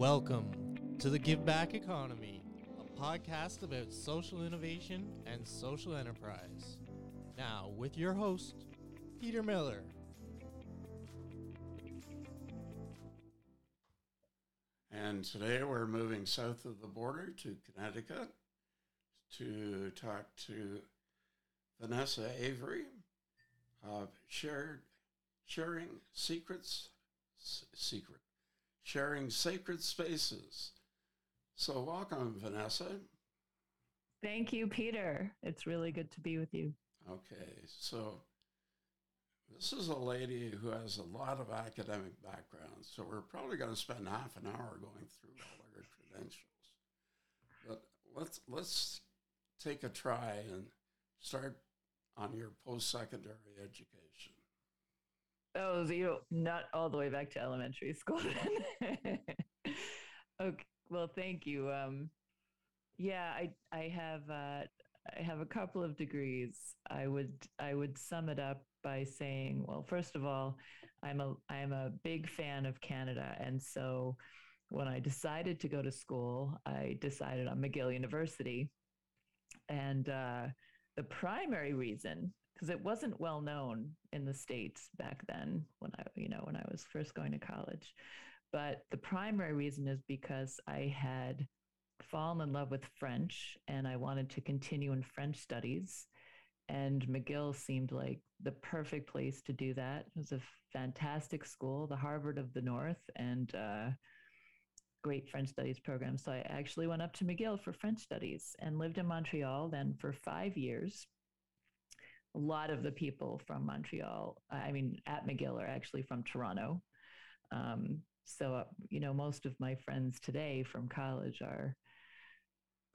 Welcome to the Give Back Economy, a podcast about social innovation and social enterprise. Now, with your host, Peter Miller. And today we're moving south of the border to Connecticut to talk to Vanessa Avery of Shared, Sharing Secrets, S- Secret, Sharing Sacred Spaces. So welcome, Vanessa. Thank you, Peter. It's really good to be with you. Okay, so this is a lady who has a lot of academic background, so we're probably going to spend half an hour going through all of her credentials. But let's let's take a try and start on your post-secondary education. Oh, so you not all the way back to elementary school. okay. Well, thank you. Um, yeah, I I have uh, I have a couple of degrees. I would I would sum it up by saying, well, first of all, I'm a I'm a big fan of Canada, and so when I decided to go to school, I decided on McGill University, and uh, the primary reason because it wasn't well known in the states back then when I you know when I was first going to college, but the primary reason is because I had fallen in love with French and I wanted to continue in French studies. And McGill seemed like the perfect place to do that. It was a fantastic school, the Harvard of the North, and uh, great French studies program. So I actually went up to McGill for French studies and lived in Montreal then for five years. A lot of the people from Montreal, I mean, at McGill are actually from Toronto. Um, so, uh, you know, most of my friends today from college are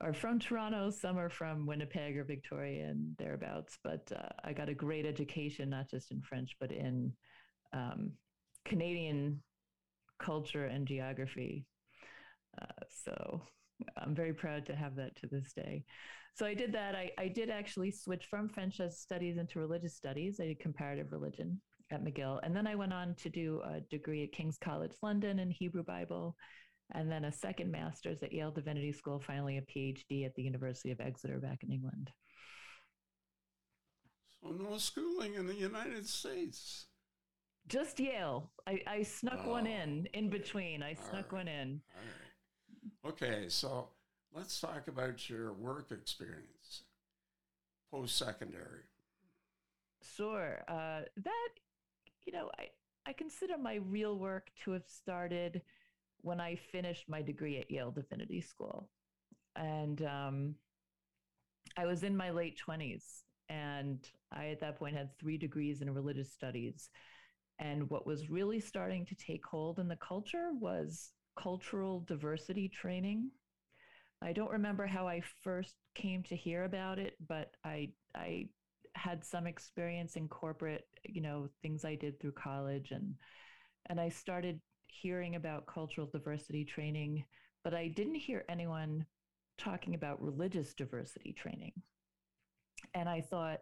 are from Toronto. Some are from Winnipeg or Victoria and thereabouts. But uh, I got a great education, not just in French, but in um, Canadian culture and geography. Uh, so I'm very proud to have that to this day. So I did that. I, I did actually switch from French studies into religious studies. I did comparative religion at McGill. And then I went on to do a degree at King's College London in Hebrew Bible, and then a second master's at Yale Divinity School, finally a PhD at the University of Exeter back in England. So no schooling in the United States. Just Yale. I, I snuck Oh. one in in between. I All snuck right. one in. All right. Okay, so let's talk about your work experience post-secondary. Sure. Uh, that, you know, I, I consider my real work to have started when I finished my degree at Yale Divinity School. And um, I was in my late 20s. And I, at that point, had three degrees in religious studies. And what was really starting to take hold in the culture was cultural diversity training. I don't remember how I first came to hear about it, but I, I had some experience in corporate, you know, things I did through college and and I started hearing about cultural diversity training, but I didn't hear anyone talking about religious diversity training. And I thought,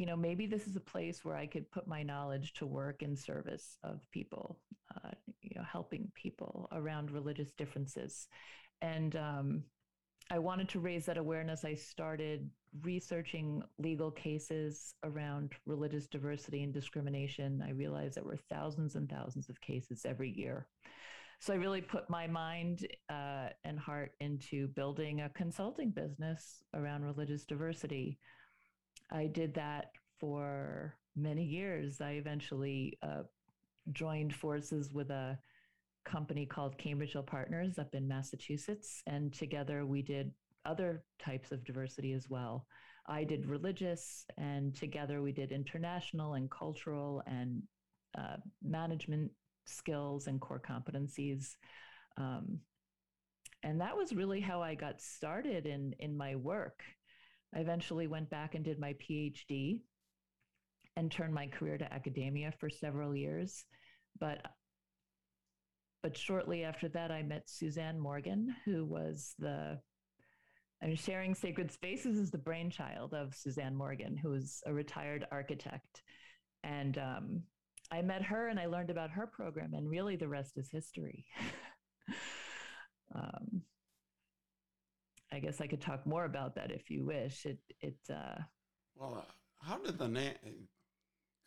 you know, maybe this is a place where I could put my knowledge to work in service of people, uh, you know, helping people around religious differences. And um, I wanted to raise that awareness. I started researching legal cases around religious diversity and discrimination. I realized there were thousands and thousands of cases every year. So I really put my mind uh, and heart into building a consulting business around religious diversity. I did that for many years. I eventually uh, joined forces with a company called Cambridge Hill Partners up in Massachusetts. And together we did other types of diversity as well. I did religious, and together we did international and cultural and uh, management skills and core competencies. Um, and that was really how I got started in, in my work. I eventually went back and did my PhD and turned my career to academia for several years. But but shortly after that, I met Suzanne Morgan, who was the and sharing sacred spaces is the brainchild of Suzanne Morgan, who is a retired architect. And um, I met her and I learned about her program, and really the rest is history. Um, I guess I could talk more about that if you wish. It it uh, Well, uh, how did the name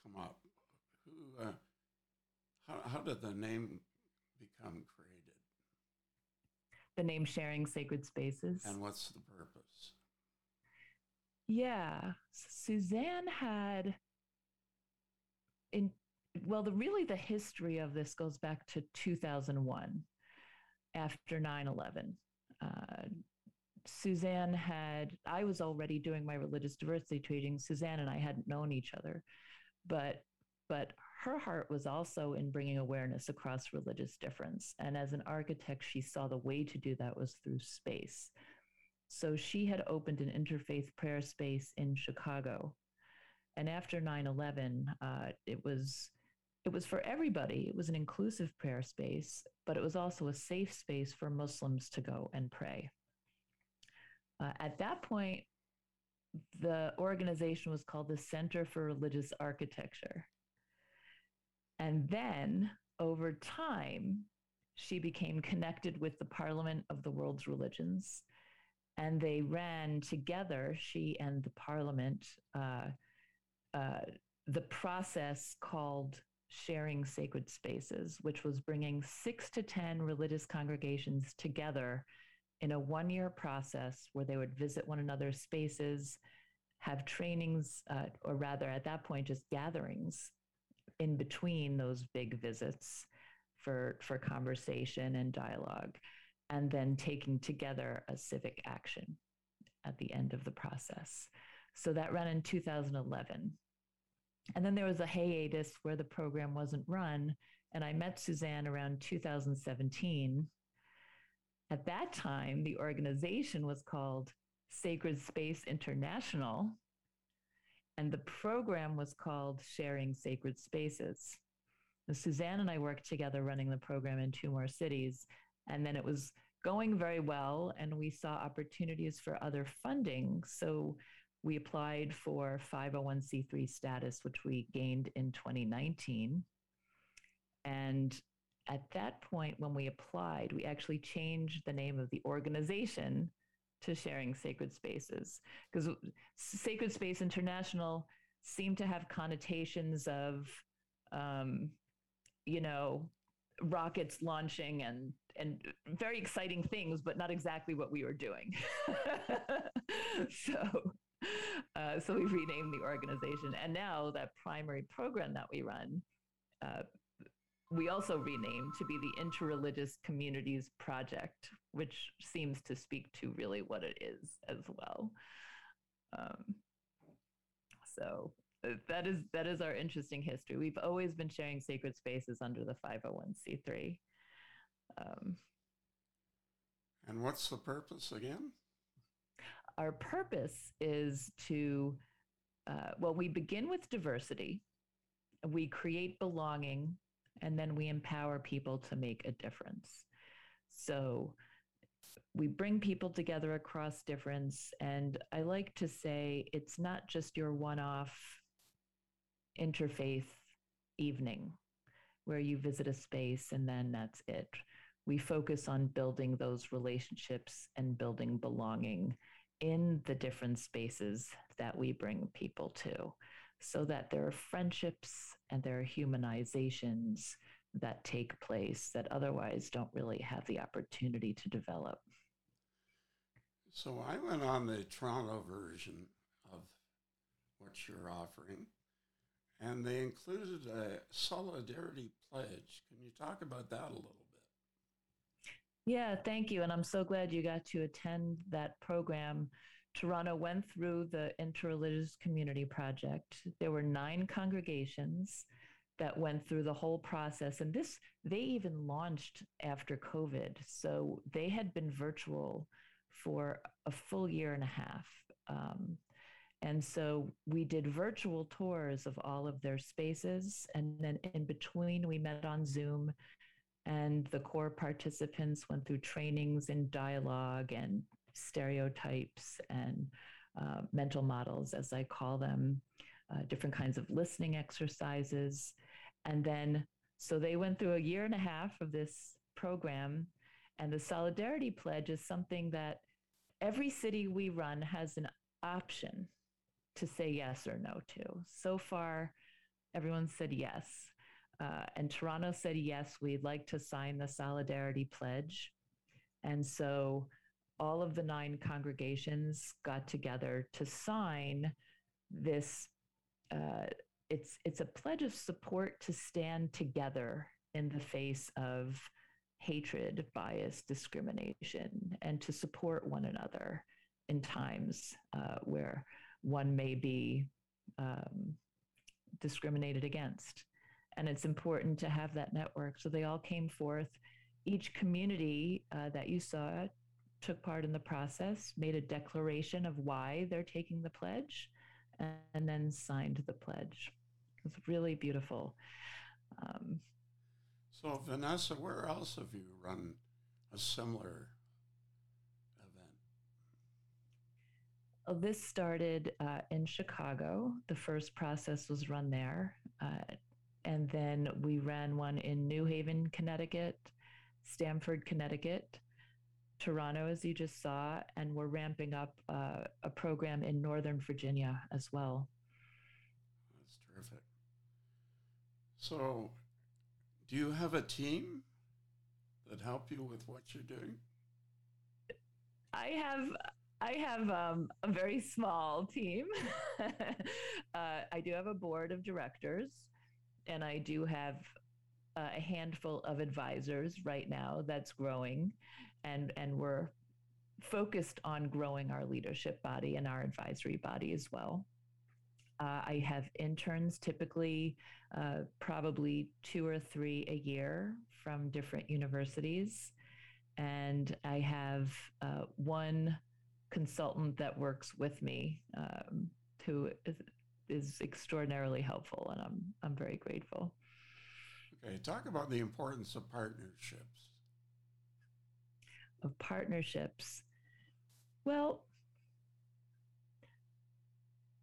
come up? Who? Uh, how how did the name become created? the name sharing sacred spaces. And what's the purpose? Yeah, Suzanne had in well, the really the history of this goes back to 2001 after 9/11. Uh, Suzanne had I was already doing my religious diversity training. Suzanne and I hadn't known each other, but but her heart was also in bringing awareness across religious difference. And as an architect, she saw the way to do that was through space. So she had opened an interfaith prayer space in Chicago. And after 9 11, uh, it was it was for everybody. It was an inclusive prayer space, but it was also a safe space for Muslims to go and pray. Uh, at that point, the organization was called the Center for Religious Architecture. And then over time, she became connected with the Parliament of the World's Religions and they ran together, she and the parliament, uh, uh, the process called Sharing Sacred Spaces, which was bringing six to 10 religious congregations together in a one year process where they would visit one another's spaces, have trainings, uh, or rather, at that point, just gatherings in between those big visits for, for conversation and dialogue and then taking together a civic action at the end of the process. So that ran in 2011. And then there was a hiatus where the program wasn't run. And I met Suzanne around 2017. At that time, the organization was called Sacred Space International, and the program was called Sharing Sacred Spaces. And Suzanne and I worked together running the program in two more cities. And then it was going very well, and we saw opportunities for other funding. So we applied for 501c3 status, which we gained in 2019. And at that point, when we applied, we actually changed the name of the organization to Sharing Sacred Spaces because Sacred Space International seemed to have connotations of, um, you know, rockets launching and and very exciting things, but not exactly what we were doing. so, uh, so we renamed the organization, and now that primary program that we run, uh, we also renamed to be the Interreligious Communities Project, which seems to speak to really what it is as well. Um, so uh, that is that is our interesting history. We've always been sharing sacred spaces under the 501c3. Um, and what's the purpose again? Our purpose is to, uh, well, we begin with diversity, we create belonging, and then we empower people to make a difference. So we bring people together across difference. And I like to say it's not just your one off interfaith evening where you visit a space and then that's it we focus on building those relationships and building belonging in the different spaces that we bring people to so that there are friendships and there are humanizations that take place that otherwise don't really have the opportunity to develop. So I went on the Toronto version of what you're offering, and they included a solidarity pledge. Can you talk about that a little? Bit? Yeah, thank you. And I'm so glad you got to attend that program. Toronto went through the Interreligious Community Project. There were nine congregations that went through the whole process. And this, they even launched after COVID. So they had been virtual for a full year and a half. Um, and so we did virtual tours of all of their spaces. And then in between, we met on Zoom and the core participants went through trainings in dialogue and stereotypes and uh, mental models, as I call them, uh, different kinds of listening exercises. And then, so they went through a year and a half of this program. And the Solidarity Pledge is something that every city we run has an option to say yes or no to. So far, everyone said yes. Uh, and Toronto said, yes, we'd like to sign the Solidarity Pledge. And so all of the nine congregations got together to sign this. Uh, it's, it's a pledge of support to stand together in the face of hatred, bias, discrimination, and to support one another in times uh, where one may be um, discriminated against. And it's important to have that network. So they all came forth. Each community uh, that you saw took part in the process, made a declaration of why they're taking the pledge, and then signed the pledge. It was really beautiful. Um, so, Vanessa, where else have you run a similar event? Well, this started uh, in Chicago. The first process was run there. Uh, and then we ran one in New Haven, Connecticut, Stamford, Connecticut, Toronto, as you just saw, and we're ramping up uh, a program in Northern Virginia as well. That's terrific. So, do you have a team that help you with what you're doing? I have I have um, a very small team. uh, I do have a board of directors, and I do have a handful of advisors right now that's growing and and we're focused on growing our leadership body and our advisory body as well. Uh, I have interns, typically uh, probably two or three a year from different universities. And I have uh, one consultant that works with me um, who is, extraordinarily helpful, and I'm, I'm very grateful. Okay, talk about the importance of partnerships of partnerships? Well,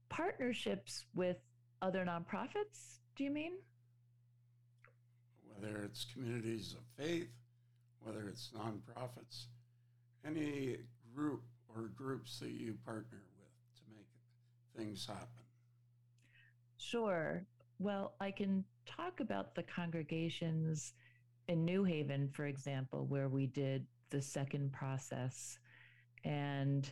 partnerships with other nonprofits, do you mean? Whether it's communities of faith, whether it's nonprofits, any group or groups that you partner with to make things happen. Sure. Well, I can talk about the congregations in New Haven, for example, where we did the second process. And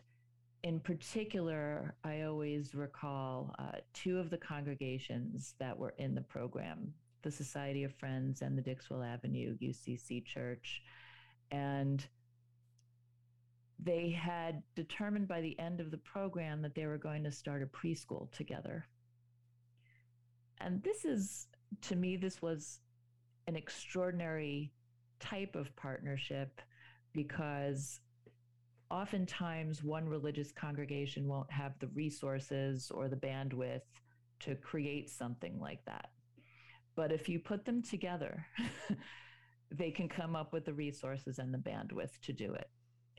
in particular, I always recall uh, two of the congregations that were in the program the Society of Friends and the Dixwell Avenue UCC Church. And they had determined by the end of the program that they were going to start a preschool together. And this is, to me, this was an extraordinary type of partnership because oftentimes one religious congregation won't have the resources or the bandwidth to create something like that. But if you put them together, they can come up with the resources and the bandwidth to do it.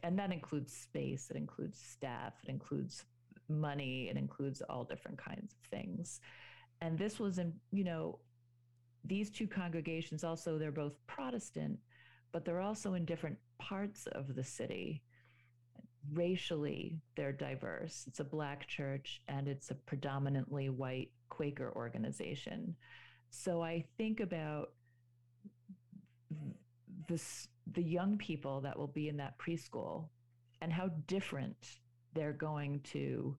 And that includes space, it includes staff, it includes money, it includes all different kinds of things. And this was in, you know, these two congregations also, they're both Protestant, but they're also in different parts of the city. Racially, they're diverse. It's a black church and it's a predominantly white Quaker organization. So I think about this, the young people that will be in that preschool and how different they're going to,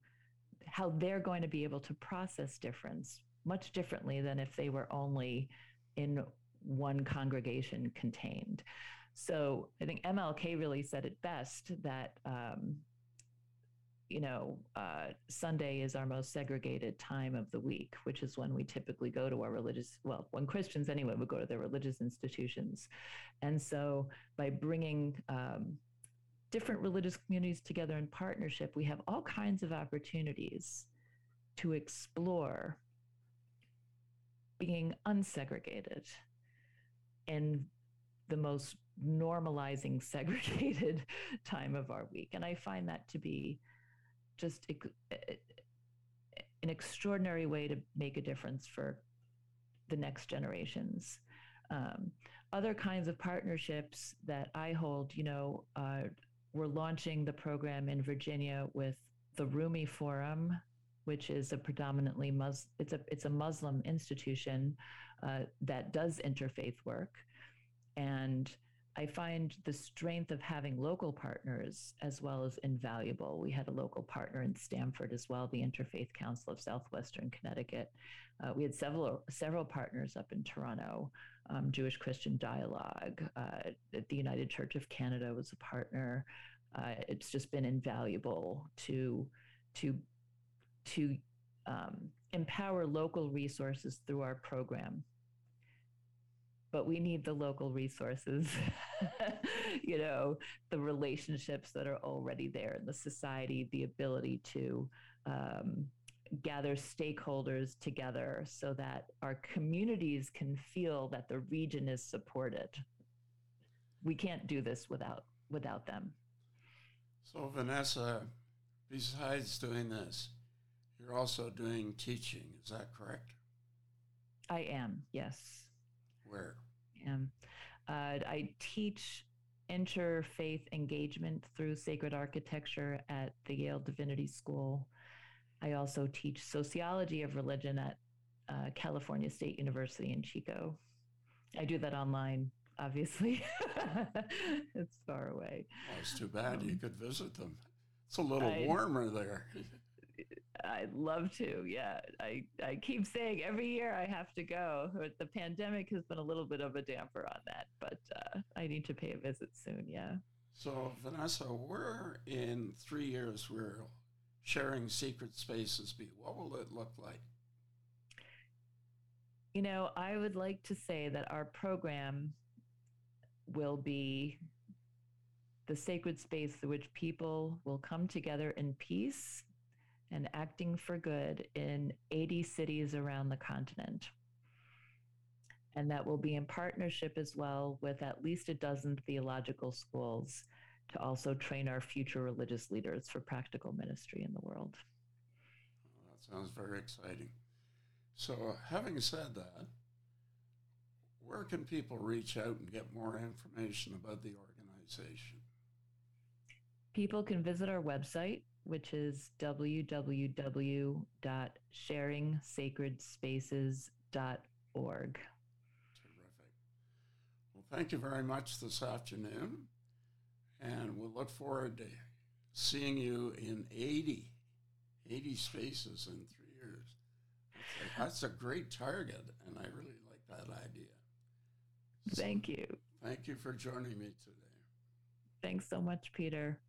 how they're going to be able to process difference much differently than if they were only in one congregation contained. So I think MLK really said it best that, um, you know, uh, Sunday is our most segregated time of the week, which is when we typically go to our religious, well, when Christians anyway would go to their religious institutions. And so by bringing um, different religious communities together in partnership, we have all kinds of opportunities to explore being unsegregated in the most normalizing segregated time of our week. And I find that to be just an extraordinary way to make a difference for the next generations. Um, other kinds of partnerships that I hold, you know, uh, we're launching the program in Virginia with the Rumi Forum, which is a predominantly Mus- it's a it's a Muslim institution uh, that does interfaith work, and I find the strength of having local partners as well as invaluable. We had a local partner in Stamford as well, the Interfaith Council of Southwestern Connecticut. Uh, we had several several partners up in Toronto. Um, Jewish Christian Dialogue, uh, the United Church of Canada was a partner. Uh, it's just been invaluable to to to um, empower local resources through our program but we need the local resources you know the relationships that are already there in the society the ability to um, gather stakeholders together so that our communities can feel that the region is supported. We can't do this without without them. So vanessa besides doing this you're also doing teaching is that correct? I am yes where? Um, uh, I teach interfaith engagement through sacred architecture at the Yale Divinity School. I also teach sociology of religion at uh, California State University in Chico. I do that online, obviously. it's far away. Well, it's too bad um, you could visit them. It's a little I, warmer there. I'd love to. Yeah, I I keep saying every year I have to go. But the pandemic has been a little bit of a damper on that, but uh, I need to pay a visit soon. Yeah. So Vanessa, we're in three years. We're sharing secret spaces. Be what will it look like? You know, I would like to say that our program will be the sacred space through which people will come together in peace and acting for good in 80 cities around the continent. And that will be in partnership as well with at least a dozen theological schools to also train our future religious leaders for practical ministry in the world. Well, that sounds very exciting. So, having said that, where can people reach out and get more information about the organization? People can visit our website, which is www.sharingsacredspaces.org. Terrific. Well, thank you very much this afternoon. And we'll look forward to seeing you in 80, 80 spaces in three years. That's a, that's a great target, and I really like that idea. Thank you. Thank you for joining me today. Thanks so much, Peter.